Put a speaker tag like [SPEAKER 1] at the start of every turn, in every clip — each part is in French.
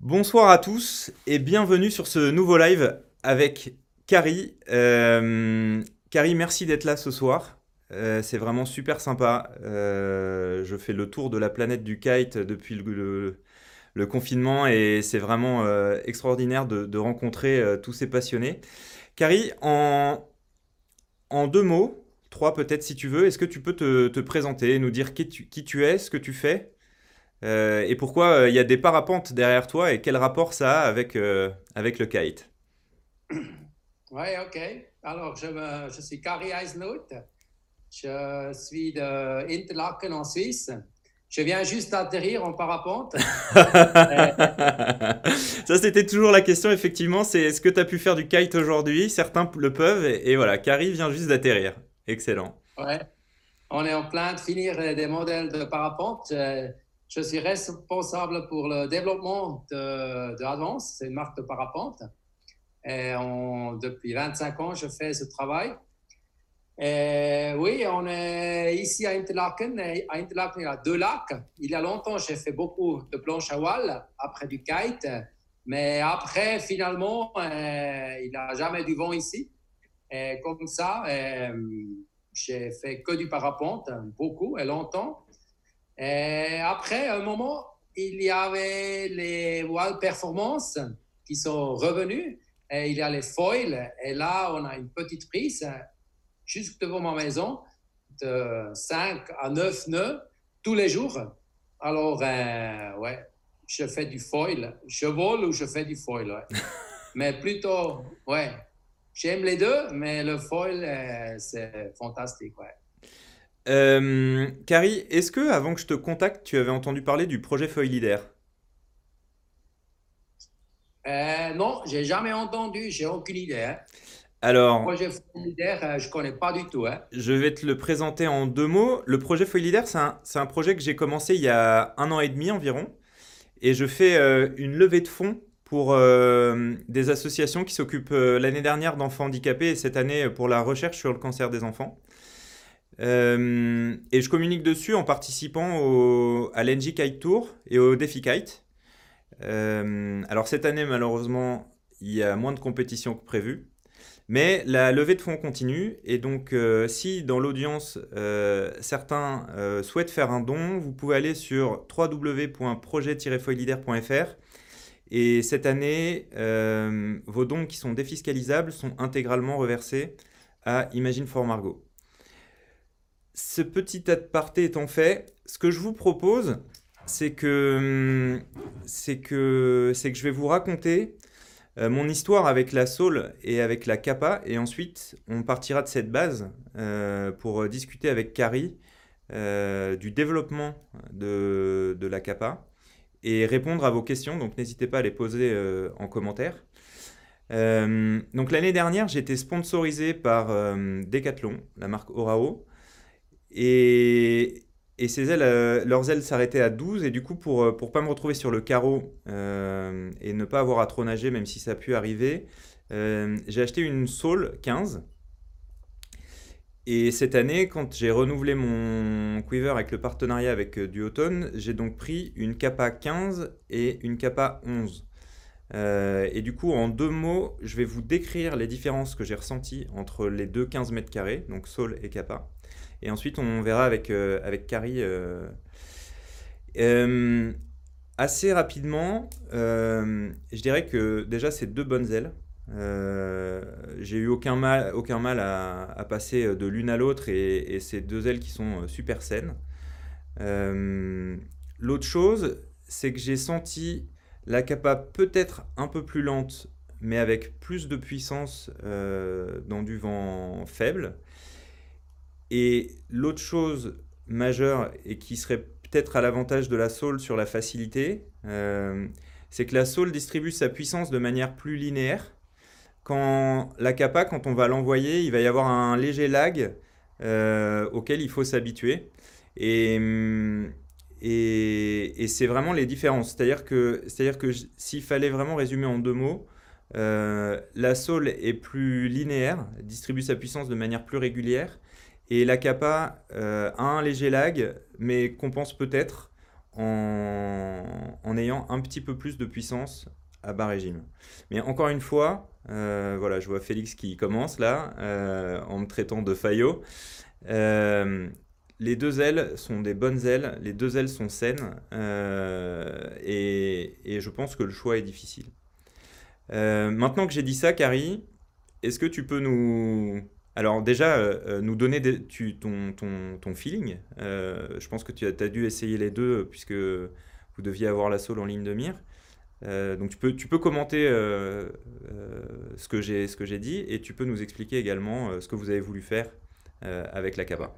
[SPEAKER 1] Bonsoir à tous et bienvenue sur ce nouveau live avec Carrie. Euh, Carrie, merci d'être là ce soir. Euh, c'est vraiment super sympa. Euh, je fais le tour de la planète du kite depuis le, confinement et c'est vraiment extraordinaire de, rencontrer tous ces passionnés. Carrie, en, deux mots, trois peut-être si tu veux, est-ce que tu peux te, te présenter, nous dire qui tu es, ce que tu fais? Euh, et pourquoi euh, il y a des parapentes derrière toi et quel rapport ça a avec, euh, avec le kite?
[SPEAKER 2] Oui, OK. Alors, je, me- je suis Kari Eisnout. Je suis de Interlaken en Suisse. Je viens juste d'atterrir en parapente.
[SPEAKER 1] Ça, c'était toujours la question, effectivement, c'est est-ce que tu as pu faire du kite aujourd'hui? Certains le peuvent et, et voilà, Carrie vient juste d'atterrir. Excellent.
[SPEAKER 2] ouais. On est en plein de finir des modèles de parapente. Je suis responsable pour le développement de, de Advance. C'est une marque de parapente. Depuis 25 ans, je fais ce travail. Oui, on est ici à Interlaken. À Interlaken, il y a deux lacs. Il y a longtemps, j'ai fait beaucoup de planche à voile après du kite. Mais après, finalement, euh, il n'y a jamais du vent ici. Et comme ça, euh, j'ai fait que du parapente, beaucoup et longtemps. Et après, un moment, il y avait les voiles performance qui sont revenus. Et il y a les foils. Et là, on a une petite prise juste devant ma maison de 5 à 9 nœuds tous les jours. Alors, euh, ouais, je fais du foil. Je vole ou je fais du foil, ouais. Mais plutôt, ouais, j'aime les deux, mais le foil, euh, c'est fantastique, ouais.
[SPEAKER 1] Euh, Carrie, est-ce que avant que je te contacte, tu avais entendu parler du projet Feuille Leader?
[SPEAKER 2] Euh, non, j'ai jamais entendu, j'ai aucune idée. Hein.
[SPEAKER 1] Alors,
[SPEAKER 2] Projet solidaire, euh, je connais pas du tout. Hein.
[SPEAKER 1] je vais te le présenter en deux mots. Le projet Feuille Leader, c'est un, un projet que j'ai commencé il y a un an et demi environ. Et je fais euh, une levée de fonds pour des associations qui s'occupent l'année dernière d'enfants handicapés et cette année pour la recherche sur le cancer des enfants. Euh, et je communique dessus en participant au- à l'NG Kite Tour et au Défi Kite. Euh, alors cette année, malheureusement, il y a moins de compétitions que prévu. Mais la levée de fonds continue. Et donc, euh, si dans l'audience, certains souhaitent faire un don, vous pouvez aller sur www.projet-foilidaire.fr. Et cette année, vos dons qui sont défiscalisables sont intégralement reversés à Imagine for Margot. Ce petit aparté étant fait, ce que je vous propose, c'est que, je vais vous raconter euh, mon histoire avec la Saule et avec la Kappa, et ensuite on partira de cette base euh, pour discuter avec Carrie euh, du développement de, de la Kappa et répondre à vos questions. Donc n'hésitez pas à les poser euh, en commentaire. Euh, donc l'année dernière, j'ai été sponsorisé par euh, Decathlon, la marque Orao. Et, ces ailes, euh, leurs ailes s'arrêtaient à 12. Et du coup, pour ne pour pas me retrouver sur le carreau euh, et ne pas avoir à trop nager, même si ça a pu arriver, euh, j'ai acheté une Saule 15. Et cette année, quand j'ai renouvelé mon quiver avec le partenariat avec euh, Duotone, j'ai donc pris une Kappa 15 et une Kappa 11. Euh, et du coup, en deux mots, je vais vous décrire les différences que j'ai ressenties entre les deux 15 mètres carrés, donc Saul et Kappa. Et ensuite, on verra avec, euh, avec Carrie. euh, euh, assez rapidement, je dirais que déjà, c'est deux bonnes ailes. J'ai eu aucun mal, aucun mal à, passer de l'une à l'autre et, et c'est deux ailes qui sont super saines. L'autre chose, c'est que j'ai senti la capa peut-être un peu plus lente, mais avec plus de puissance dans du vent faible. Et l'autre chose majeure et qui serait peut-être à l'avantage de la Saule sur la facilité, euh, c'est que la Saule distribue sa puissance de manière plus linéaire. Quand la capa, quand on va l'envoyer, il va y avoir un léger lag euh, auquel il faut s'habituer. Et, hum, et, et c'est vraiment les différences. C'est-à-dire que, c'est-à-dire que s'il fallait vraiment résumer en deux mots, euh, la Saule est plus linéaire, distribue sa puissance de manière plus régulière, et la Kappa euh, a un léger lag, mais compense peut-être en, ayant un petit peu plus de puissance à bas régime. Mais encore une fois, euh, voilà, je vois Félix qui commence là, euh, en me traitant de faillot. Les deux ailes sont des bonnes ailes, les deux ailes sont saines, et, je pense que le choix est difficile. maintenant que j'ai dit ça, Carrie, est-ce que tu peux nous... Alors déjà, nous donner ton, feeling. je pense que tu as, dû essayer les deux, puisque vous deviez avoir la sole en ligne de mire. Euh, donc tu peux, tu peux commenter euh, euh, ce que j'ai dit et tu peux nous expliquer également ce que vous avez voulu faire avec la CAPA.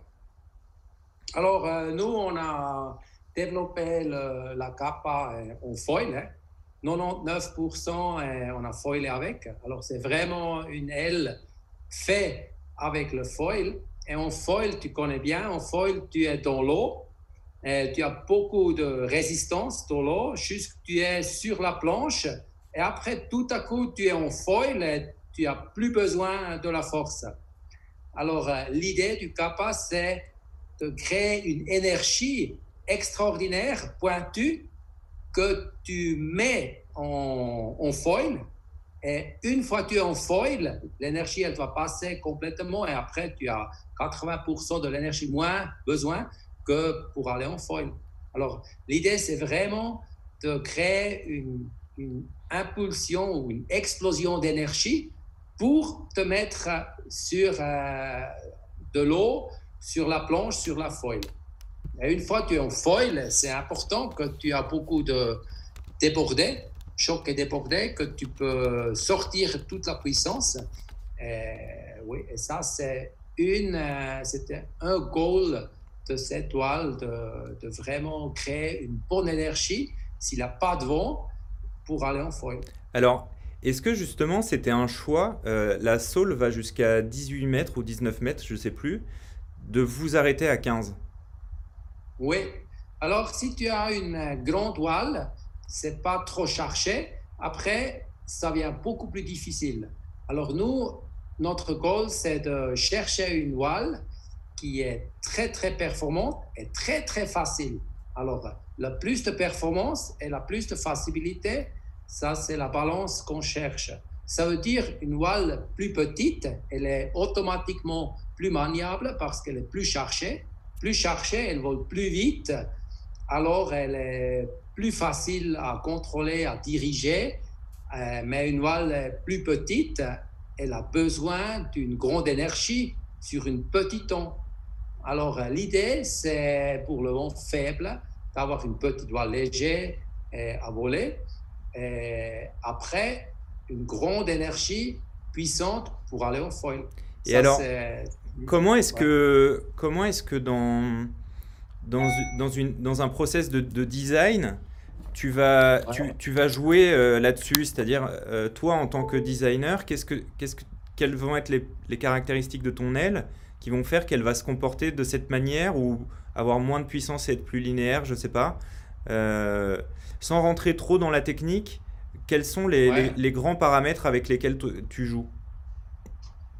[SPEAKER 2] Alors nous, on a développé la CAPA en foil. 99% hein. on a foilé avec. Alors c'est vraiment une aile faite avec le foil. Et en foil, tu connais bien, en foil, tu es dans l'eau tu as beaucoup de résistance dans l'eau, juste tu es sur la planche et après tout à coup tu es en foil et tu n'as plus besoin de la force. Alors euh, l'idée du CAPA c'est de créer une énergie extraordinaire, pointue, que tu mets en foil et une fois que tu es en foil, l'énergie, elle va passer complètement et après, tu as 80% de l'énergie moins besoin que pour aller en foil. Alors, l'idée, c'est vraiment de créer une, impulsion ou une explosion d'énergie pour te mettre sur euh, de l'eau, sur la planche, sur la foil. Et une fois que tu es en foil, c'est important que tu as beaucoup de débordé, choc et débordé, que tu peux sortir toute la puissance. Et, oui, et ça, c'est une, euh, c'était un goal de cette toile de, vraiment créer une bonne énergie s'il n'a pas de vent pour aller en foil.
[SPEAKER 1] Alors, est-ce que justement c'était un choix euh, La Saule va jusqu'à 18 mètres ou 19 mètres, je ne sais plus, de vous arrêter à 15
[SPEAKER 2] Oui. Alors, si tu as une grande toile, c'est pas trop cherché. Après, ça devient beaucoup plus difficile. Alors, nous, notre goal, c'est de chercher une voile qui est très, très performante et très, très facile. Alors, la plus de performance et la plus de facilité, ça, c'est la balance qu'on cherche. Ça veut dire une voile plus petite, elle est automatiquement plus maniable parce qu'elle est plus chargée. Plus chargée, elle vole plus vite. Alors, elle est plus facile à contrôler, à diriger. Euh, mais une voile plus petite, elle a besoin d'une grande énergie sur une petite onde. Alors, euh, l'idée, c'est pour le vent faible d'avoir une petite voile légère euh, à voler. Et après, une grande énergie puissante pour aller au foil.
[SPEAKER 1] Et alors, comment est-ce que, comment est-ce que dans, dans, dans, une, dans un process de, de design, tu vas, tu, tu, vas jouer euh, là-dessus C'est-à-dire, toi, en tant que designer, qu'est-ce que, qu'est-ce que, quelles vont être les, les caractéristiques de ton aile qui vont faire qu'elle va se comporter de cette manière ou avoir moins de puissance et être plus linéaire, je ne sais pas. Euh, sans rentrer trop dans la technique, quels sont les, les, grands paramètres avec lesquels tu joues?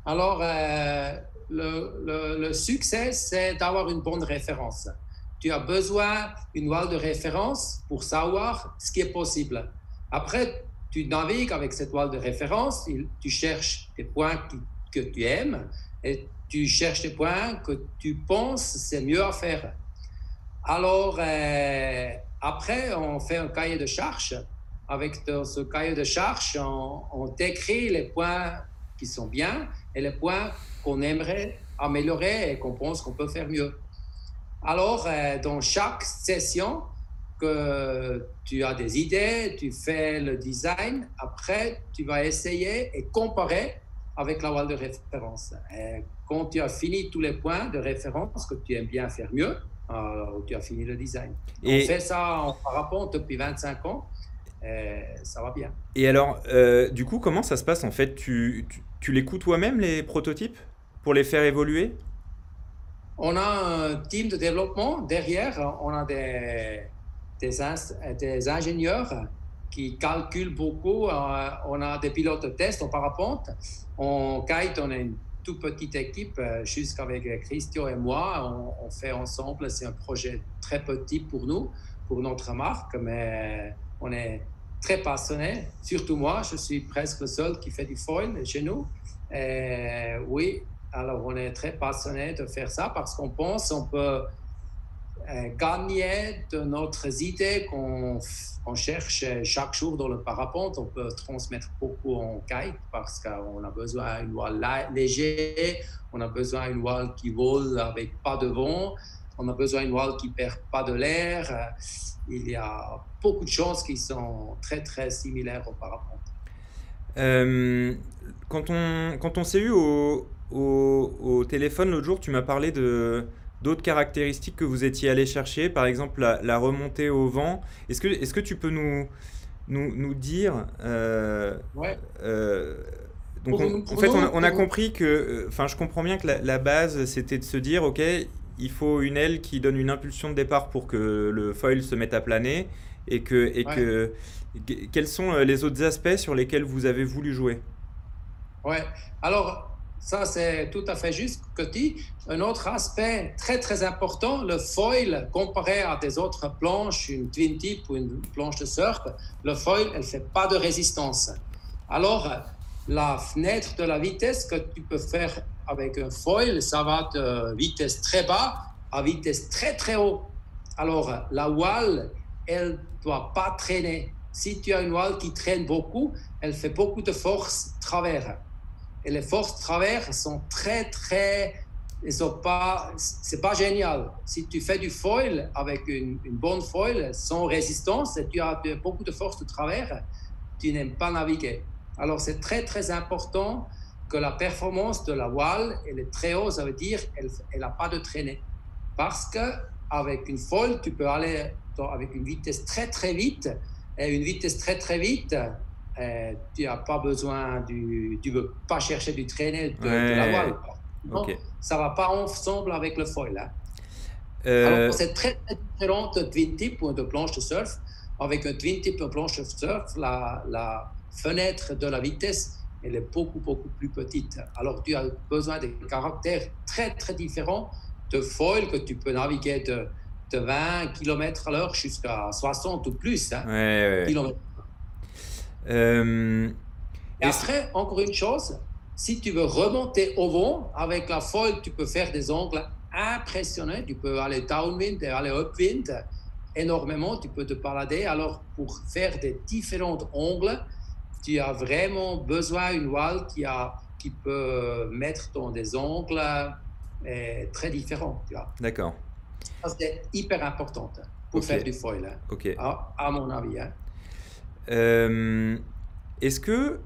[SPEAKER 2] Alors, euh, le, le, succès, c'est d'avoir une bonne référence. Tu as besoin d'une voile de référence pour savoir ce qui est possible. Après, tu navigues avec cette voile de référence, tu cherches des points que tu aimes et tu cherches des points que tu penses c'est mieux à faire. Alors, euh, après, on fait un cahier de charge. Avec ce cahier de charge, on, décrit les points qui sont bien et les points qu'on aimerait améliorer et qu'on pense qu'on peut faire mieux. Alors, euh, dans chaque session, que tu as des idées, tu fais le design, après, tu vas essayer et comparer avec la voile de référence. Et quand tu as fini tous les points de référence que tu aimes bien faire mieux, alors tu as fini le design. Et On fait ça en parapente depuis 25 ans. Et ça va bien.
[SPEAKER 1] Et alors, euh, du coup, comment ça se passe en fait? Tu, tu, tu les coûtes toi-même, les prototypes, pour les faire évoluer?
[SPEAKER 2] On a un team de développement derrière. On a des, des, ingénieurs qui calculent beaucoup. Euh, on a des pilotes de test en parapente. En kite, on a une toute petite équipe, euh, jusqu'avec Christian et moi. On, fait ensemble, c'est un projet très petit pour nous, pour notre marque, mais on est très passionné. Surtout moi, je suis presque le seul qui fait du foil chez nous. Et oui, alors on est très passionné de faire ça parce qu'on pense qu'on peut euh, gagner de notre idées qu'on cherche chaque jour dans le parapente. On peut transmettre beaucoup en kite parce qu'on a besoin d'une voile légère, on a besoin d'une voile qui vole avec pas de vent, on a besoin d'une voile qui perd pas de l'air. Il y a beaucoup de choses qui sont très très similaires au parapente.
[SPEAKER 1] Euh, quand on, quand on s'est eu au, au, au téléphone l'autre jour, tu m'as parlé de d'autres caractéristiques que vous étiez allé chercher, par exemple la, remontée au vent. Est-ce que, est que tu peux nous, nous, nous dire... Euh, ouais. Euh, donc en fait, on, a compris que... Euh, enfin, je comprends bien que la, base, c'était de se dire, OK, il faut une aile qui donne une impulsion de départ pour que le foil se mette à planer. Et que... Et que quels sont les autres aspects sur lesquels vous avez voulu jouer?
[SPEAKER 2] Ouais. Alors, ça, c'est tout à fait juste que tu Un autre aspect très, très important, le foil, comparé à des autres planches, une twin tip ou une planche de surf, le foil, elle ne fait pas de résistance. Alors, la fenêtre de la vitesse que tu peux faire avec un foil, ça va de vitesse très bas à vitesse très, très haut. Alors, la voile, elle ne doit pas traîner. Si tu as une voile qui traîne beaucoup, elle fait beaucoup de force travers et les forces travers sont très, très. Ils sont pas. C'est pas génial. Si tu fais du foil avec une, bonne foil sans résistance et tu as beaucoup de force de travers, tu n'aimes pas naviguer. Alors c'est très, très important que la performance de la voile, elle est très haute, ça veut dire qu'elle n'a pas de traînée. Parce que avec une foil, tu peux aller avec une vitesse très, très vite. Et une vitesse très, très vite, euh, tu n'as pas besoin du, tu veux pas chercher du traîner de, la voile. ça va pas ensemble avec le foil. Hein. Euh, Alors, c'est très, très différent de twin tip ou de planche de surf. Avec un twin tip ou planche de surf, la, la, fenêtre de la vitesse, elle est beaucoup, beaucoup plus petite. Alors, tu as besoin de caractères très, très différents de foil que tu peux naviguer de, de 20 km à l'heure jusqu'à 60 ou plus hein, euh, et après, encore une chose, si tu veux remonter au vent, avec la foil, tu peux faire des angles impressionnants. Tu peux aller downwind et aller upwind énormément. Tu peux te balader. Alors, pour faire des différents angles, tu as vraiment besoin d'une voile qui, a, qui peut mettre dans des angles euh, très différents.
[SPEAKER 1] D'accord.
[SPEAKER 2] C'est hyper important pour faire du foil, hein, à, mon avis. Hein.
[SPEAKER 1] Euh, est-ce que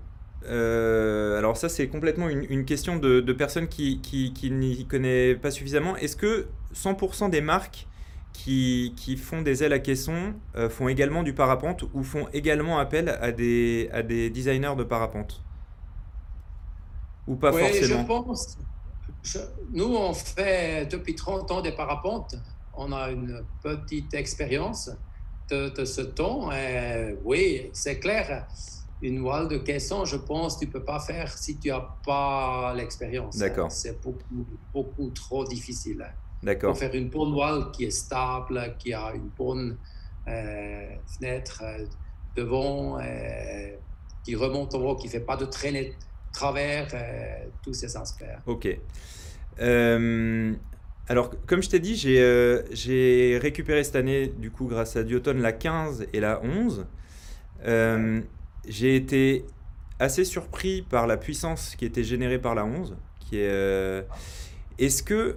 [SPEAKER 1] euh, alors ça c'est complètement une, question de, personnes qui, qui, n'y connaissent pas suffisamment. Est-ce que 100% des marques qui, qui, font des ailes à caisson euh, font également du parapente ou font également appel à des, à des designers de parapente?
[SPEAKER 2] Ou pas oui, forcément je pense. nous, on fait depuis 30 ans des parapentes. On a une petite expérience de, ce ton. oui, c'est clair. Une voile de caisson, je pense, tu peux pas faire si tu n'as pas l'expérience.
[SPEAKER 1] D'accord.
[SPEAKER 2] C'est beaucoup, beaucoup trop difficile.
[SPEAKER 1] D'accord.
[SPEAKER 2] Pour faire une bonne voile qui est stable, qui a une bonne euh, fenêtre euh, devant, euh, qui remonte au haut, qui fait pas de traînée travers, tous ces aspects.
[SPEAKER 1] Ok. Alors, comme je t'ai dit, euh, j'ai récupéré cette année, du coup, grâce à Dioton, la 15 et la 11. Euh, j'ai été assez surpris par la puissance qui était générée par la 11. Qui est, euh, est-ce que,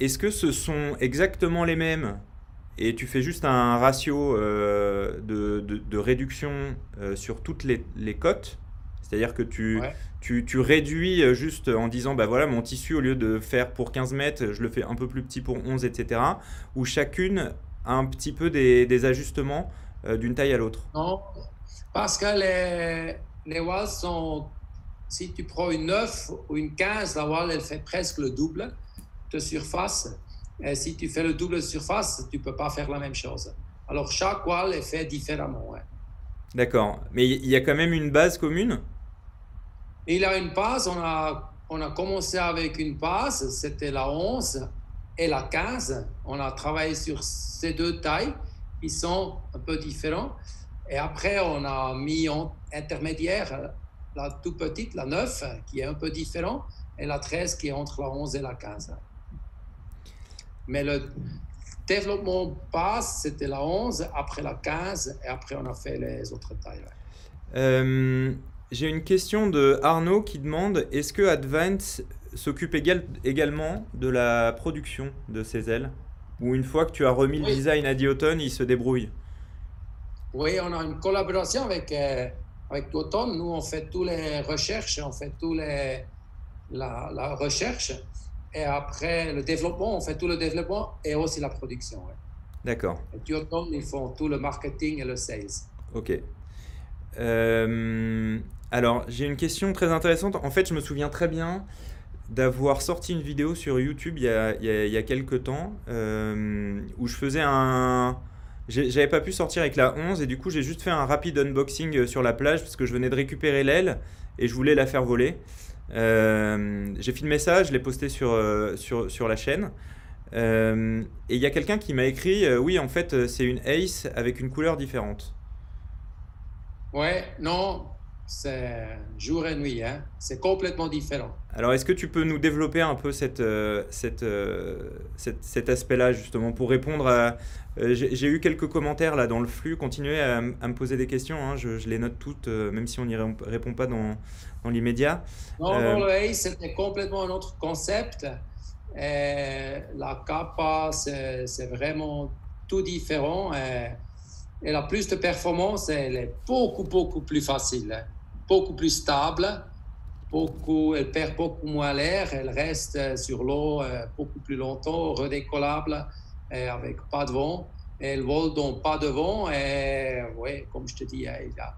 [SPEAKER 1] est-ce que ce sont exactement les mêmes? Et tu fais juste un ratio de, réduction sur toutes les, les cotes c'est-à-dire que tu, tu, tu, réduis euh, juste en disant, bah voilà, mon tissu, au lieu de faire pour 15 mètres, je le fais un peu plus petit pour 11, etc. Ou chacune a un petit peu des, des ajustements euh, d'une taille à l'autre
[SPEAKER 2] Non, parce que les, les walls sont, si tu prends une 9 ou une 15, la wall, elle fait presque le double de surface. Et si tu fais le double de surface, tu ne peux pas faire la même chose. Alors, chaque wall est fait différemment.
[SPEAKER 1] D'accord. Mais il y a quand même une base commune?
[SPEAKER 2] Il a une passe, on a, on a commencé avec une passe, c'était la 11. et la 15. On a travaillé sur ces deux tailles qui sont un peu différents. Et après, on a mis en intermédiaire la toute petite, la 9, qui est un peu différent, et la 13 qui est entre la 11 et la 15. Mais le développement passe, c'était la 11, après la 15, et après on a fait les autres tailles.
[SPEAKER 1] Euh, j'ai une question de Arnaud qui demande est-ce que Advance s'occupe également de la production de ces ailes? Ou une fois que tu as remis le design à Dioton, il se débrouille?
[SPEAKER 2] Oui, on a une collaboration avec, euh, avec Dioton. Nous, on fait toutes les recherches, on fait tous les, la, recherche. Et après le développement, on fait tout le développement et aussi la production.
[SPEAKER 1] D'accord.
[SPEAKER 2] Et Dioton, ils font tout le marketing et le sales.
[SPEAKER 1] Ok. Euh, alors, j'ai une question très intéressante. En fait, je me souviens très bien d'avoir sorti une vidéo sur YouTube il y a, quelques temps euh, où je faisais un... J'avais pas pu sortir avec la 11 et du coup j'ai juste fait un rapide unboxing euh, sur la plage parce que je venais de récupérer l'aile et je voulais la faire voler. Euh, j'ai filmé ça, je l'ai posté sur, sur, sur, la chaîne. et il y a quelqu'un qui m'a écrit Oui, en fait, c'est une Ace avec une couleur différente.
[SPEAKER 2] Ouais, non, c'est jour et nuit, hein. c'est complètement différent.
[SPEAKER 1] Alors, est-ce que tu peux nous développer un peu cette, euh, euh, cette, cet aspect-là, justement, pour répondre à... Euh, j'ai eu quelques commentaires là dans le flux, continuez à, me poser des questions, hein. je, les note toutes, même si on n'y répond pas dans, dans l'immédiat.
[SPEAKER 2] Non, non, le c'était complètement un autre concept. la capa, c'est vraiment tout différent. Et elle a plus de performance, elle est beaucoup, beaucoup plus facile, hein. beaucoup plus stable, beaucoup, elle perd beaucoup moins l'air, elle reste sur l'eau euh, beaucoup plus longtemps, redécollable, et avec pas de vent. Elle vole donc pas de vent. Et oui, comme je te dis, il y a,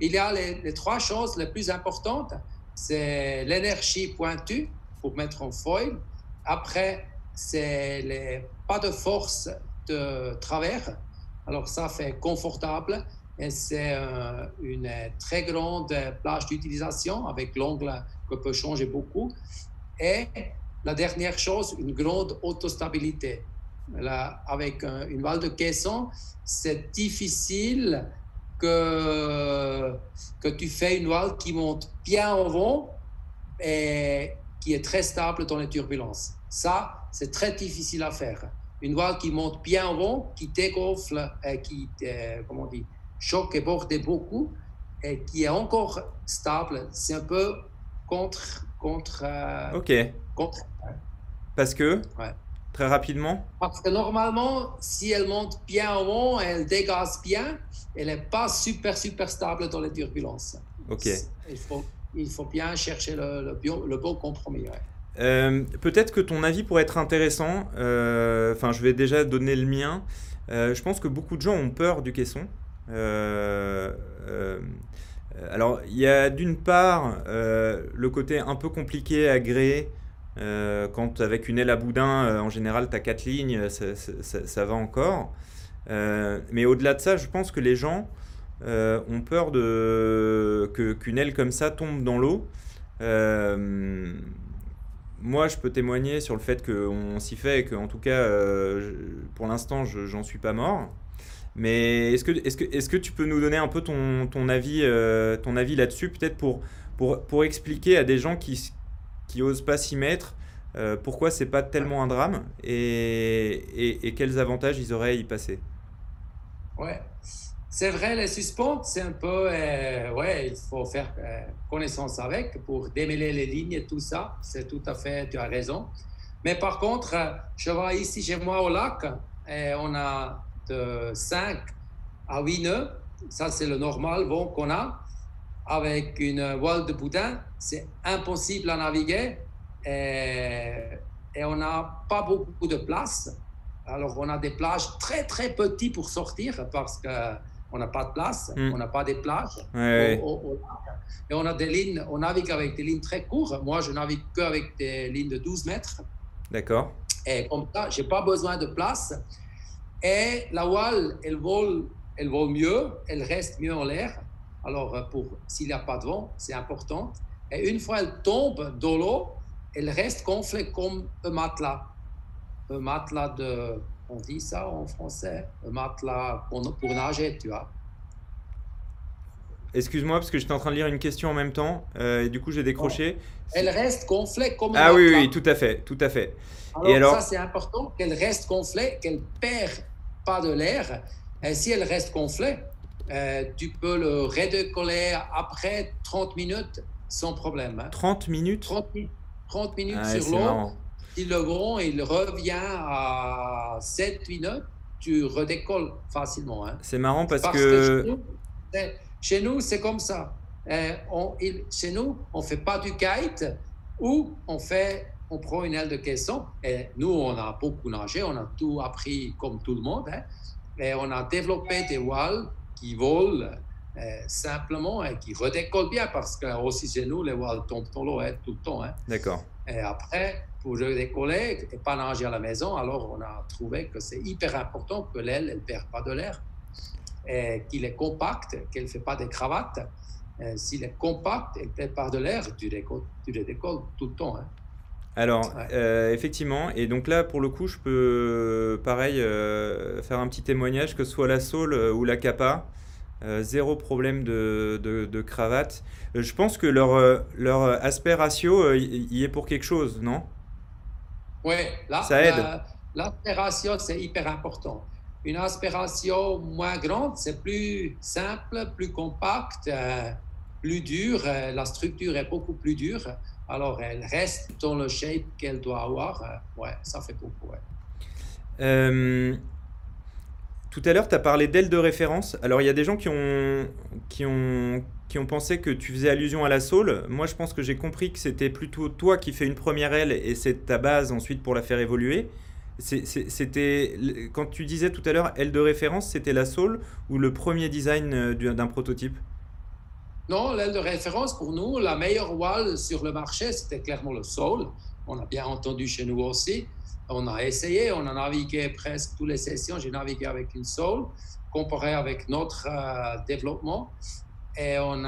[SPEAKER 2] il y a les, trois choses les plus importantes. C'est l'énergie pointue pour mettre en foil. Après, c'est les pas de force de travers alors ça fait confortable et c'est euh, une très grande plage d'utilisation avec l'angle que peut changer beaucoup. Et la dernière chose, une grande autostabilité. Là, avec une balle de caisson, c'est difficile que, que tu fais une voile qui monte bien au vent et qui est très stable dans les turbulences. Ça, c'est très difficile à faire une voile qui monte bien vent, qui dégonfle, et qui, euh, comment on dit, choque et borde beaucoup, et qui est encore stable. C'est un peu contre. contre
[SPEAKER 1] euh, ok. Contre, Parce que Très rapidement
[SPEAKER 2] Parce que normalement, si elle monte bien vent, elle dégaze bien, elle n'est pas super, super stable dans les turbulences.
[SPEAKER 1] Ok.
[SPEAKER 2] Il faut, il faut bien chercher le, le, le bon compromis.
[SPEAKER 1] Euh, peut-être que ton avis pourrait être intéressant. Euh, enfin, je vais déjà donner le mien. Euh, je pense que beaucoup de gens ont peur du caisson. alors, il y a d'une part le côté un peu compliqué à gréer. quand avec une aile à boudin, en général, tu as quatre lignes, ça, va encore. mais au-delà de ça, je pense que les gens ont peur de, qu'une aile comme ça tombe dans l'eau moi, je peux témoigner sur le fait qu'on s'y fait et qu'en tout cas, euh, pour l'instant, j'en suis pas mort. Mais est-ce que, est que, est que tu peux nous donner un peu ton, ton avis, euh, avis là-dessus, peut-être pour, pour, pour expliquer à des gens qui qui pas s'y mettre euh, pourquoi c'est pas tellement un drame et, et, et, quels avantages ils auraient à y passer?
[SPEAKER 2] Ouais, c'est vrai, les suspentes, c'est un peu, euh, ouais, il faut faire euh, connaissance avec pour démêler les lignes et tout ça. C'est tout à fait, tu as raison. Mais par contre, euh, je vois ici chez moi au lac, et on a de 5 à 8 nœuds. Ça, c'est le normal bon qu'on a. Avec une voile de boudin, c'est impossible à naviguer et, et on n'a pas beaucoup de place. Alors, on a des plages très, très petites pour sortir parce que on n'a pas de place, hmm. on n'a pas de plages. et on a des lignes, on navigue avec des lignes très courtes. Moi, je navigue qu'avec des lignes de 12 mètres.
[SPEAKER 1] D'accord.
[SPEAKER 2] Et comme ça, je n'ai pas besoin de place. Et la voile, elle vole, elle vole mieux, elle reste mieux en l'air. Alors, pour s'il n'y a pas de vent, c'est important. Et une fois elle tombe dans l'eau, elle reste gonflée comme un matelas. un matelas de, on dit ça en français, un matelas pour, pour nager, tu vois.
[SPEAKER 1] Excuse-moi, parce que j'étais en train de lire une question en même temps, euh, et du coup j'ai décroché.
[SPEAKER 2] Elle reste gonflée comme
[SPEAKER 1] Ah oui, oui, tout à fait, tout à fait.
[SPEAKER 2] Alors, et alors... ça c'est important, qu'elle reste gonflée, qu'elle perd pas de l'air. Et si elle reste gonflée, euh, tu peux le redécoller après 30 minutes sans problème.
[SPEAKER 1] 30 hein. minutes?
[SPEAKER 2] 30, minutes ah sur l'eau. Si le gros il revient à 7 minutes, tu redécolles facilement. Hein.
[SPEAKER 1] C'est marrant parce, que...
[SPEAKER 2] chez nous, c'est comme ça. Euh, on, chez nous, on ne fait pas du kite ou on fait on prend une aile de caisson et nous, on a beaucoup nagé, on a tout appris comme tout le monde. Hein, et on a développé des voiles qui volent euh, simplement et qui redécollent bien parce que aussi chez nous, les voiles tombent dans l'eau hein, tout le temps. Hein.
[SPEAKER 1] D'accord.
[SPEAKER 2] Et après, pour décoller et pas nager à la maison, alors on a trouvé que c'est hyper important que l'aile ne perd pas de l'air, qu'il est compact, qu'elle ne fait pas des cravates. S'il est compact et ne perd pas de l'air, tu, tu le décolles tout le temps. Hein.
[SPEAKER 1] Alors, euh, effectivement, et donc là, pour le coup, je peux, pareil, euh, faire un petit témoignage, que ce soit la Saule euh, ou la Kappa, zéro problème de, de, cravate. je pense que leur, leur aspect ratio y est pour quelque chose, non?
[SPEAKER 2] Oui, là, ça aide. L'aspect ratio, c'est hyper important. Une aspiration moins grande, c'est plus simple, plus compact, plus dur, la structure est beaucoup plus dure. Alors, elle reste dans le shape qu'elle doit avoir. Euh, ouais, ça fait beaucoup. Ouais.
[SPEAKER 1] Euh, tout à l'heure, tu as parlé d'aile de référence. Alors, il y a des gens qui ont, qui, ont, qui ont pensé que tu faisais allusion à la saule. Moi, je pense que j'ai compris que c'était plutôt toi qui fais une première aile et c'est ta base ensuite pour la faire évoluer. C'était quand tu disais tout à l'heure aile de référence, c'était la saule ou le premier design euh, d'un prototype?
[SPEAKER 2] Non, l'aile de référence pour nous, la meilleure wall sur le marché, c'était clairement le sol. On a bien entendu chez nous aussi. On a essayé, on a navigué presque toutes les sessions. J'ai navigué avec une sol, comparé avec notre euh, développement. Et on,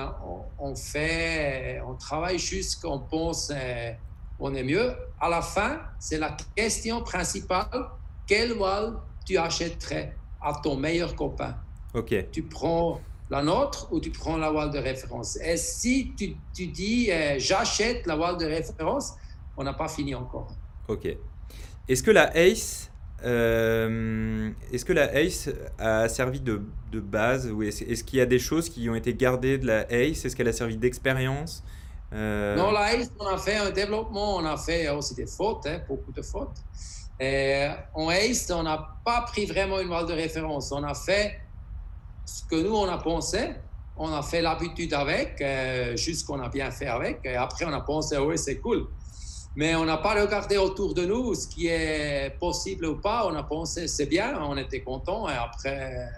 [SPEAKER 2] on, fait, on travaille jusqu'on pense euh, on est mieux. À la fin, c'est la question principale quelle wall tu achèterais à ton meilleur copain?
[SPEAKER 1] Ok.
[SPEAKER 2] Tu prends la nôtre ou tu prends la voile de référence? Et si tu, tu dis euh, j'achète la voile de référence, on n'a pas fini encore.
[SPEAKER 1] Ok. Est-ce que la ACE, euh, est-ce que la ACE a servi de, de base ou est-ce, est qu'il y a des choses qui ont été gardées de la ACE? Est-ce qu'elle a servi d'expérience?
[SPEAKER 2] Euh... Non, la ACE, on a fait un développement, on a fait aussi des fautes, hein, beaucoup de fautes. Et en ACE, on n'a pas pris vraiment une voile de référence. On a fait ce que nous, on a pensé, on a fait l'habitude avec, euh, juste qu'on a bien fait avec, et après on a pensé, oui, c'est cool. Mais on n'a pas regardé autour de nous ce qui est possible ou pas. On a pensé, c'est bien, on était content, et après,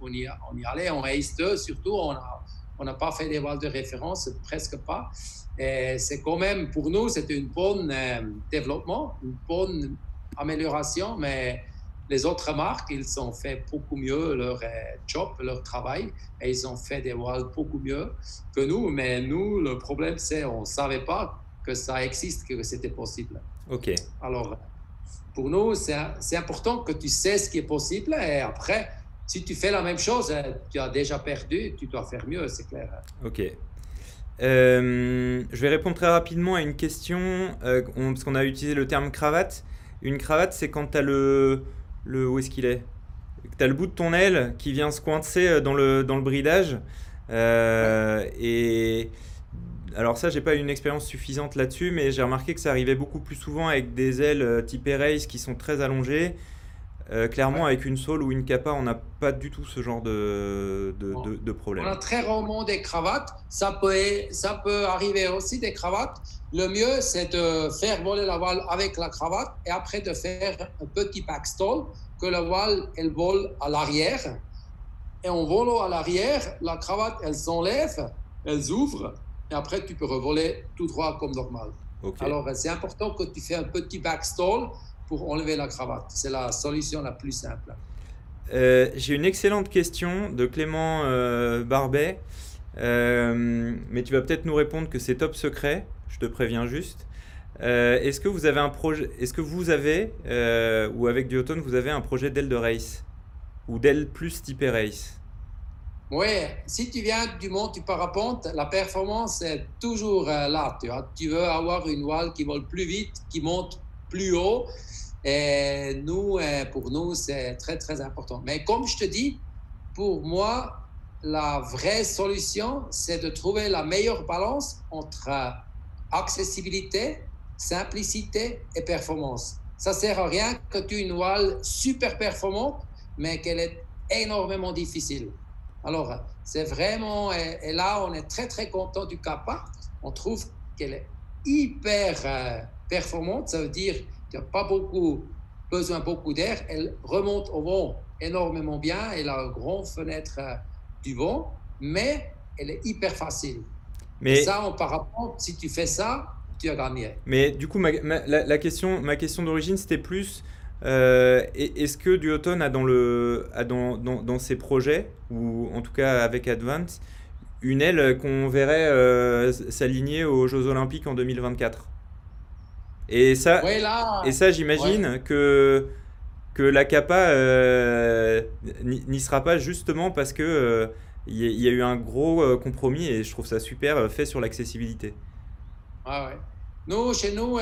[SPEAKER 2] on y, allait, on 2 surtout, on n'a pas fait des voiles de référence, presque pas. Et c'est quand même, pour nous, c'était une bonne euh, développement, une bonne amélioration, mais les autres marques, ils ont fait beaucoup mieux leur euh, job, leur travail, et ils ont fait des voiles beaucoup mieux que nous. Mais nous, le problème, c'est on ne savait pas que ça existe, que c'était possible.
[SPEAKER 1] OK.
[SPEAKER 2] Alors, pour nous, c'est important que tu sais ce qui est possible, et après, si tu fais la même chose, euh, tu as déjà perdu, tu dois faire mieux, c'est clair.
[SPEAKER 1] OK. Euh, je vais répondre très rapidement à une question, parce qu'on a utilisé le terme cravate. Une cravate, c'est quand tu as le, le, où est-ce qu'il est, Tu as le bout de ton aile qui vient se coincer euh, dans le, dans le bridage. Euh, et alors ça, j'ai pas eu une expérience suffisante là-dessus, mais j'ai remarqué que ça arrivait beaucoup plus souvent avec des ailes euh, type race qui sont très allongées. clairement, avec une sole ou une capa, on n'a pas du tout ce genre de, de, de, problème.
[SPEAKER 2] On a très rarement des cravates. Ça peut, ça peut arriver aussi des cravates. Le mieux, c'est de faire voler la voile avec la cravate et après de faire un petit backstall, que la voile, elle vole à l'arrière. Et en volant à l'arrière, la cravate, elle s'enlève, elle ouvre, et après, tu peux revoler tout droit comme normal. Alors, c'est important que tu fais un petit backstall pour enlever la cravate. C'est la solution la plus simple.
[SPEAKER 1] Euh, j'ai une excellente question de Clément euh, Barbet, euh, mais tu vas peut-être nous répondre que c'est top secret je te préviens juste. est-ce que vous avez un projet, est-ce que vous avez, ou avec Duotone, vous avez un projet d'aile de race? Ou d'aile plus type race?
[SPEAKER 2] Oui, si tu viens du monde du parapente, la performance est toujours là. Tu, veux avoir une voile qui vole plus vite, qui monte plus haut. Et nous, pour nous, c'est très, très important. Mais comme je te dis, pour moi, la vraie solution, c'est de trouver la meilleure balance entre accessibilité, simplicité et performance. Ça sert à rien que tu aies une voile super performante, mais qu'elle est énormément difficile. Alors, c'est vraiment, et, là, on est très, très content du CAPA. On trouve qu'elle est hyper euh, performante. Ça veut dire qu'il n'y a pas beaucoup, besoin beaucoup d'air. Elle remonte au vent énormément bien. Elle a une grande fenêtre euh, du vent, mais elle est hyper facile. Mais ça, en parapente, si tu fais ça, tu as gagné.
[SPEAKER 1] Mais du coup, ma, la, question, ma question d'origine, c'était plus euh, est-ce que Duotone a dans, le, a dans, dans, dans, ses projets, ou en tout cas avec Advance, une aile qu'on verrait euh, s'aligner aux Jeux Olympiques en 2024 Et ça, et ça j'imagine que que la CAPA euh, n'y sera pas justement parce que il y, a eu un gros compromis et je trouve ça super fait sur l'accessibilité.
[SPEAKER 2] Ah ouais. Nous, chez nous,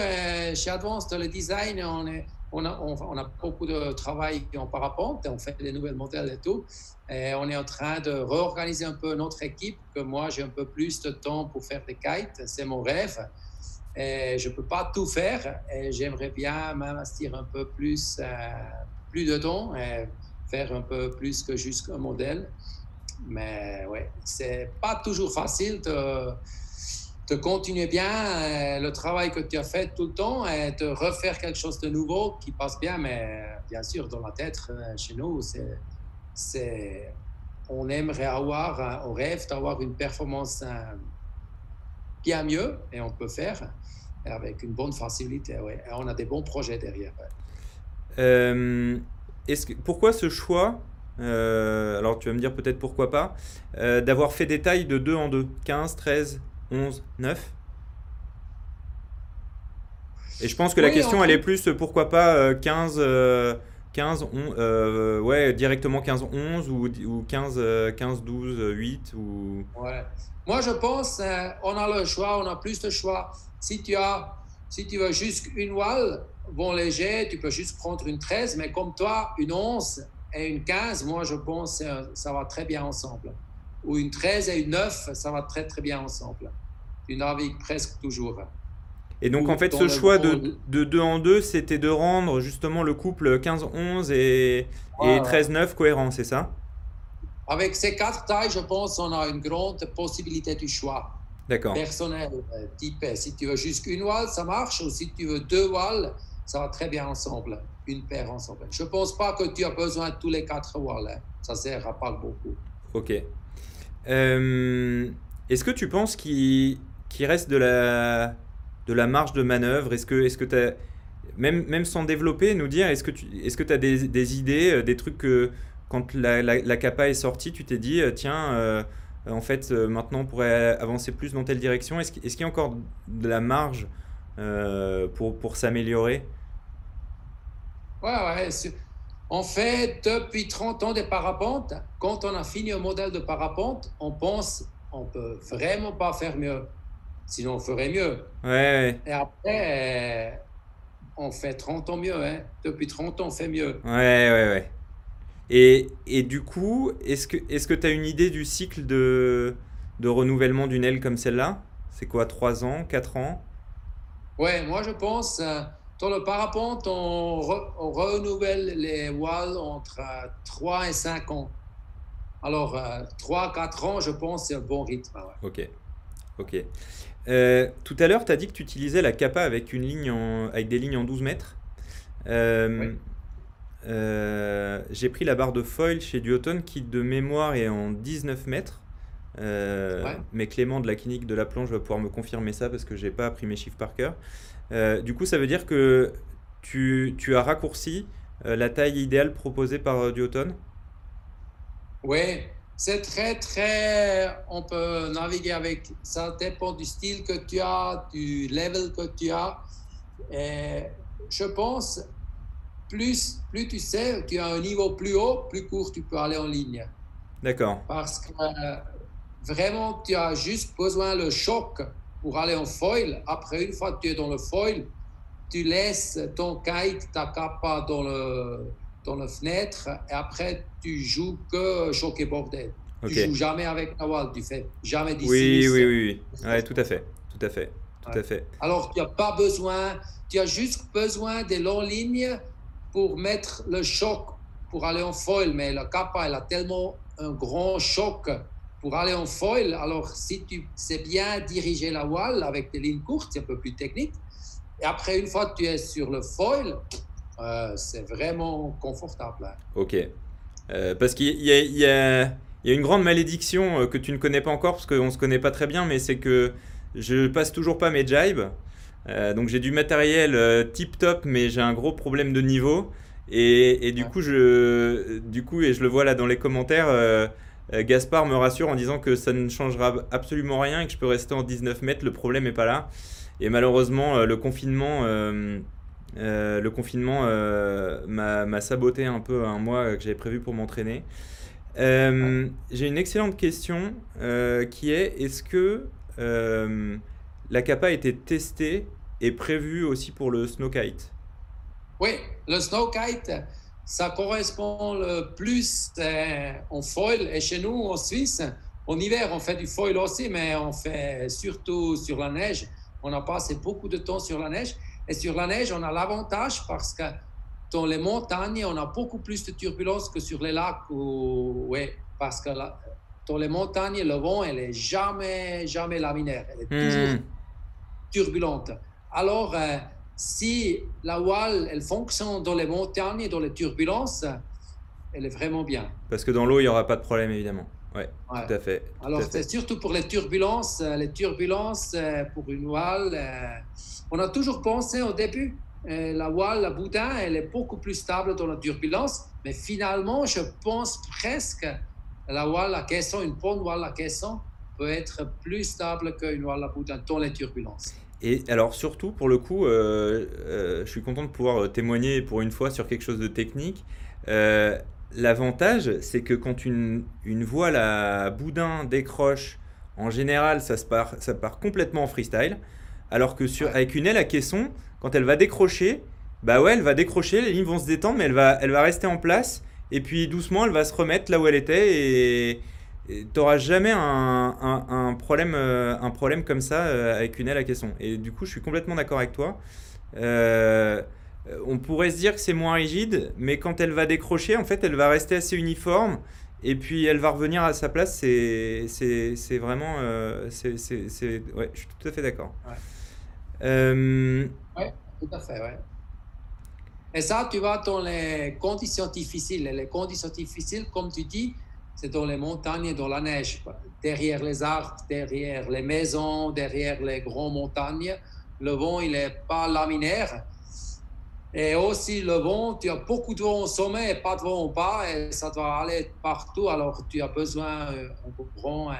[SPEAKER 2] chez Advanced, le design, on, est, on, a, beaucoup de travail en parapente, on fait des nouvelles modèles et tout. On est en train de réorganiser un peu notre équipe, que moi j'ai un peu plus de temps pour faire des kites, c'est mon rêve. Je ne peux pas tout faire et j'aimerais bien m'investir un peu plus, euh, plus de temps et faire un peu plus que juste un modèle. Mais ouais, c'est pas toujours facile de, de continuer bien euh, le travail que tu as fait tout le temps et de refaire quelque chose de nouveau qui passe bien. Mais bien sûr, dans la tête, euh, chez nous, c'est, on aimerait avoir, on rêve d'avoir une performance bien mieux et on peut faire avec une bonne facilité. Ouais. on a des bons projets derrière.
[SPEAKER 1] Euh, est-ce que, pourquoi ce choix euh, Alors tu vas me dire peut-être pourquoi pas, euh, d'avoir fait des tailles de 2 en 2, 15, 13, 11, 9 Et je pense que la question elle est plus pourquoi pas 15, 15 ouais, directement 15, 11 ou, ou 15, 15, 12, 8 ou...
[SPEAKER 2] Ouais. Moi je pense on a le choix, on a plus de choix si tu as, si tu veux juste une voile, bon léger, tu peux juste prendre une 13, mais comme toi, une 11 et une 15, moi je pense ça va très bien ensemble. Ou une 13 et une 9, ça va très très bien ensemble. Tu navigues presque toujours.
[SPEAKER 1] Et donc en fait ce choix de, de 2 en 2, c'était de rendre justement le couple 15-11 et, 13-9 cohérent, c'est ça?
[SPEAKER 2] Avec ces quatre tailles, je pense qu'on a une grande possibilité du choix personnel, euh, type. Si tu veux juste une voile, ça marche. Ou si tu veux deux voiles, ça va très bien ensemble. Une paire ensemble. Je ne pense pas que tu as besoin de tous les quatre voiles. Hein. Ça ne sert à pas beaucoup.
[SPEAKER 1] Ok. Euh, est-ce que tu penses qu'il reste de la, de la marge de manœuvre Est-ce que tu as. Même, même sans développer, nous dire, est-ce que tu est que as des, des, idées, euh, des trucs que quand la, la, capa est sortie, tu t'es dit, tiens, euh, en fait, euh, maintenant, on pourrait avancer plus dans telle direction Est-ce qu'il y a encore de la marge euh, pour, pour s'améliorer?
[SPEAKER 2] Ouais. En fait, depuis 30 ans de parapente, quand on a fini un modèle de parapente, on pense on peut vraiment pas faire mieux. Sinon, on ferait mieux.
[SPEAKER 1] Ouais,
[SPEAKER 2] Et après, on fait 30 ans mieux. Hein. Depuis 30 ans, on fait mieux.
[SPEAKER 1] Ouais, ouais, ouais. Et, et du coup, est-ce que tu as une idée du cycle de, de renouvellement d'une aile comme celle-là? C'est quoi, 3 ans, 4 ans?
[SPEAKER 2] Ouais, moi je pense, euh, dans le parapente, on, renouvelle les voiles entre 3 et 5 ans. Alors, 3-4 euh, ans, je pense, c'est un bon rythme.
[SPEAKER 1] Ok. Ok. Euh, tout à l'heure, tu as dit que tu utilisais la capa avec, une ligne avec des lignes en 12 mètres. oui. Euh, j'ai pris la barre de foil chez Duotone qui de mémoire est en 19 mètres. Euh, mais Clément de la clinique de la plonge va pouvoir me confirmer ça parce que j'ai pas appris mes chiffres par cœur. Euh, du coup, ça veut dire que tu, tu as raccourci la taille idéale proposée par Duotone
[SPEAKER 2] Oui, c'est très très. On peut naviguer avec. Ça dépend du style que tu as, du level que tu as. Et je pense, plus, plus tu sais, tu as un niveau plus haut, plus court tu peux aller en ligne.
[SPEAKER 1] D'accord.
[SPEAKER 2] Parce que vraiment, tu as juste besoin le choc pour aller en foil. Après, une fois que tu es dans le foil, tu laisses ton kite, ta capa dans le, dans la fenêtre et après, tu joues que choc et bordel. Tu joues jamais avec la wall, tu fais jamais d'ici.
[SPEAKER 1] Oui, oui, oui, oui. Ouais, tout à fait. Tout à fait. Tout à fait.
[SPEAKER 2] Alors, tu n'as pas besoin, tu as juste besoin des longues lignes pour mettre le choc pour aller en foil. Mais la capa, elle a tellement un grand choc pour aller en foil. Alors, si tu sais bien diriger la wall avec des lignes courtes, c'est un peu plus technique. Et après, une fois que tu es sur le foil, euh, c'est vraiment confortable. Hein.
[SPEAKER 1] Ok. Euh, parce qu'il y, y, a une grande malédiction euh, que tu ne connais pas encore, parce qu'on ne se connaît pas très bien, mais c'est que je passe toujours pas mes jibes. donc j'ai du matériel tip top, mais j'ai un gros problème de niveau. Et, et du, coup, je, du coup, et je le vois là dans les commentaires, Gaspard me rassure en disant que ça ne changera absolument rien et que je peux rester en 19 mètres, le problème n'est pas là. Et malheureusement, le confinement euh, le confinement euh, m'a saboté un peu un mois que j'avais prévu pour m'entraîner. Euh, j'ai une excellente question qui est est-ce que la capa a été testée et prévue aussi pour le snowkite
[SPEAKER 2] Oui, le snowkite, ça correspond le plus en foil. Et chez nous, en Suisse, en hiver, on fait du foil aussi, mais on fait surtout sur la neige. On a passé beaucoup de temps sur la neige. Et sur la neige, on a l'avantage parce que dans les montagnes, on a beaucoup plus de turbulences que sur les lacs. Où, ouais, parce que dans les montagnes, le vent, elle est jamais, jamais laminaire. Elle est hmm. toujours turbulente. Alors, euh, si la voile, elle fonctionne dans les montagnes, dans les turbulences, elle est vraiment bien.
[SPEAKER 1] Parce que dans l'eau, il n'y aura pas de problème, évidemment. Oui, ouais. tout à fait.
[SPEAKER 2] Alors, c'est surtout pour les turbulences. Euh, les turbulences, euh, pour une voile, on a toujours pensé au début, euh, la voile, la boudin, elle est beaucoup plus stable dans la turbulence, mais finalement, je pense presque la voile à caisson, une bonne voile à caisson, peut être plus stable qu'une voile à boudin dans les turbulences.
[SPEAKER 1] Et alors surtout, pour le coup, euh, euh, je suis content de pouvoir témoigner pour une fois sur quelque chose de technique. L'avantage, c'est que quand une, une voile à boudin décroche, en général, ça, se part, ça part complètement en freestyle. Alors que sur, avec une aile à caisson, quand elle va décrocher, bah ouais, elle va décrocher, les lignes vont se détendre, mais elle va, elle va rester en place. Et puis doucement, elle va se remettre là où elle était. Et tu n'auras jamais un, problème, euh, un problème comme ça euh, avec une aile à caisson. Et du coup, je suis complètement d'accord avec toi. Euh, on pourrait se dire que c'est moins rigide, mais quand elle va décrocher, en fait, elle va rester assez uniforme. Et puis elle va revenir à sa place. C'est vraiment. c'est ouais, je suis tout à fait d'accord.
[SPEAKER 2] Euh... Oui, tout à fait, ouais. Et ça, tu vas dans les conditions difficiles. les conditions difficiles, comme tu dis, c'est dans les montagnes et dans la neige. Derrière les arbres, derrière les maisons, derrière les grandes montagnes, le vent, il n'est pas laminaire. Et aussi, le vent, tu as beaucoup de vent au sommet et pas de vent en bas, et ça doit aller partout. Alors, tu as besoin d'un grand euh,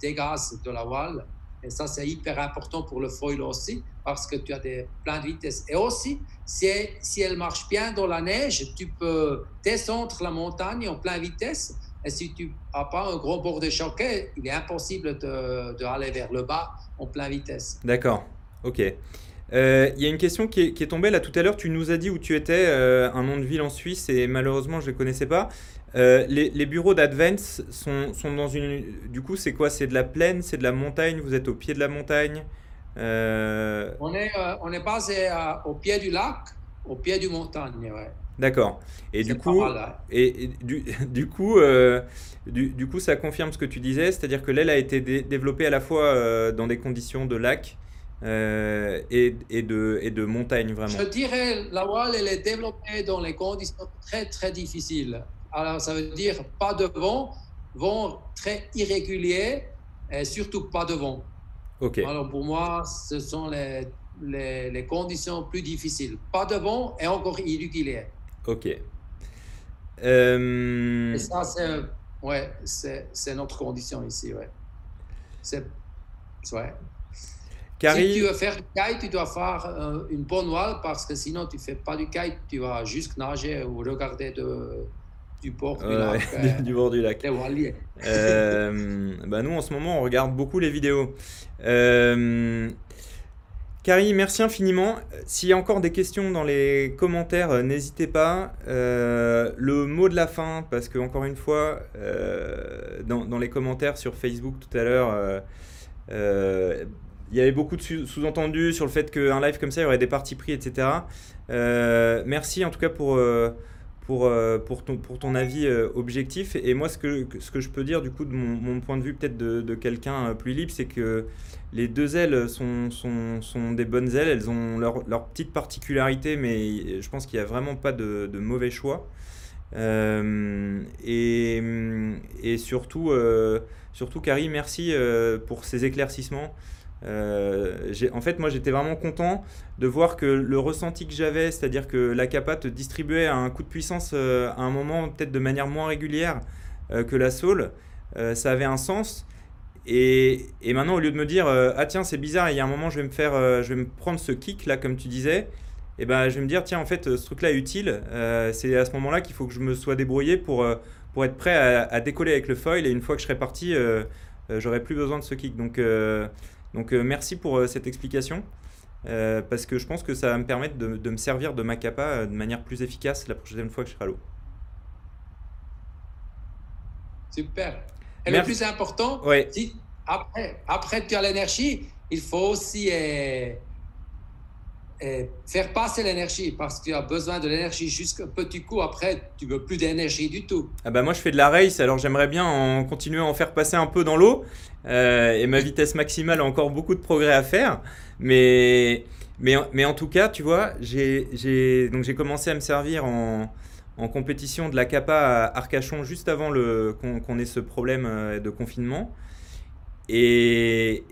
[SPEAKER 2] dégaz de la voile. Et ça, c'est hyper important pour le foil aussi, parce que tu as des, plein de vitesses. Et aussi, si, si elle marche bien dans la neige, tu peux descendre la montagne en pleine vitesse. Et si tu n'as pas un gros bord de choquet, il est impossible d'aller vers le bas en pleine vitesse.
[SPEAKER 1] D'accord, ok. Euh, il y a une question qui est, tombée là tout à l'heure. Tu nous as dit où tu étais, euh, un nom de ville en Suisse, et malheureusement je ne connaissais pas. Euh, les, bureaux d'Advance sont, sont, dans une. Du coup, c'est quoi? C'est de la plaine C'est de la montagne Vous êtes au pied de la montagne?
[SPEAKER 2] Euh, on, est, euh, on est basé au pied du lac, au pied du montagne, ouais.
[SPEAKER 1] D'accord. Et du coup, hein. et, du, du, coup, du, du, coup, ça confirme ce que tu disais, c'est-à-dire que l'aile a été développée à la fois dans des conditions de lac et, et, de, et de montagne, vraiment.
[SPEAKER 2] Je dirais, la voile, elle est développée dans les conditions très, très difficiles. Alors, ça veut dire pas de vent, vent très irrégulier et surtout pas de vent.
[SPEAKER 1] Ok.
[SPEAKER 2] Alors, pour moi, ce sont les, les, conditions plus difficiles. Pas de vent et encore irrégulier.
[SPEAKER 1] Ok.
[SPEAKER 2] Euh... Et ça, c'est ouais, notre condition ici. Ouais. C'est. Ouais. Si tu veux faire du kite, tu dois faire euh, une bonne voile parce que sinon tu ne fais pas du kite, tu vas juste nager ou regarder de, du bord du lac.
[SPEAKER 1] du bord du lac. Euh, bah nous, en ce moment, on regarde beaucoup les vidéos. Euh, Carrie, merci infiniment. S'il y a encore des questions dans les commentaires, euh, n'hésitez pas. Euh, le mot de la fin, parce que encore une fois, euh, dans, les commentaires sur Facebook tout à l'heure, il y avait beaucoup de sous-entendus sur le fait qu'un live comme ça, il y aurait des parties pris, etc. merci en tout cas pour, pour, pour, ton, pour ton avis objectif. Et moi, ce que, ce que je peux dire, du coup, de mon, point de vue peut-être de, de quelqu'un plus libre, c'est que les deux ailes sont, sont, sont, des bonnes ailes, elles ont leur, leur petite particularité, mais je pense qu'il n'y a vraiment pas de, de mauvais choix. Euh, et, et, surtout, euh, surtout, Carrie, merci euh, pour ces éclaircissements. En fait, moi, j'étais vraiment content de voir que le ressenti que j'avais, c'est-à-dire que la capa te distribuait un coup de puissance à un moment, peut-être de manière moins régulière que la saule, ça avait un sens. Et, maintenant, au lieu de me dire, euh, ah tiens, c'est bizarre, il y a un moment, je vais me faire, euh, je vais me prendre ce kick là, comme tu disais, et eh ben, je vais me dire, tiens, en fait, ce truc-là est utile. Euh, c'est à ce moment-là qu'il faut que je me sois débrouillé pour, pour être prêt à, décoller avec le foil. Et une fois que je serai parti, j'aurai plus besoin de ce kick. Donc, donc merci pour cette explication. parce que je pense que ça va me permettre de, de me servir de ma capa de manière plus efficace la prochaine fois que je serai à l'eau.
[SPEAKER 2] Super. Et le plus important, si après, après tu as l'énergie, il faut aussi euh, euh, faire passer l'énergie parce que tu as besoin de l'énergie jusqu'à petit coup. Après, tu veux plus d'énergie du tout.
[SPEAKER 1] Ah bah moi, je fais de la race, alors j'aimerais bien en continuer à en faire passer un peu dans l'eau. Euh, et ma vitesse maximale a encore beaucoup de progrès à faire. Mais, mais, mais en tout cas, tu vois, j'ai commencé à me servir en, en compétition de la Capa à Arcachon juste avant qu'on ait ce problème euh, de confinement. Et,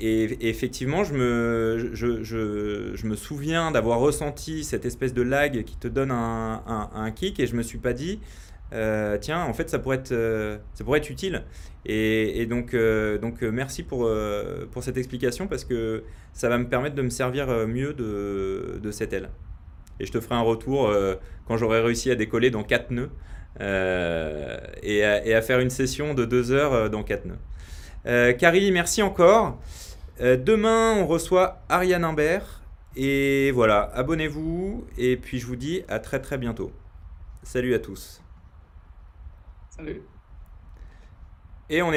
[SPEAKER 1] effectivement, je me, je, me souviens d'avoir ressenti cette espèce de lag qui te donne un, kick et je me suis pas dit, euh, tiens, en fait, ça pourrait être, euh, ça pourrait être utile. Et, donc, donc merci pour, pour cette explication parce que ça va me permettre de me servir mieux de, de cette aile et je te ferai un retour euh, quand j'aurai réussi à décoller dans 4 nœuds euh, et, à, faire une session de 2 heures euh, dans 4 nœuds. Carrie, merci encore. demain, on reçoit Ariane Imbert. Et voilà, abonnez-vous. Et puis, je vous dis à très très bientôt. Salut à tous.
[SPEAKER 2] Salut.
[SPEAKER 1] Et on est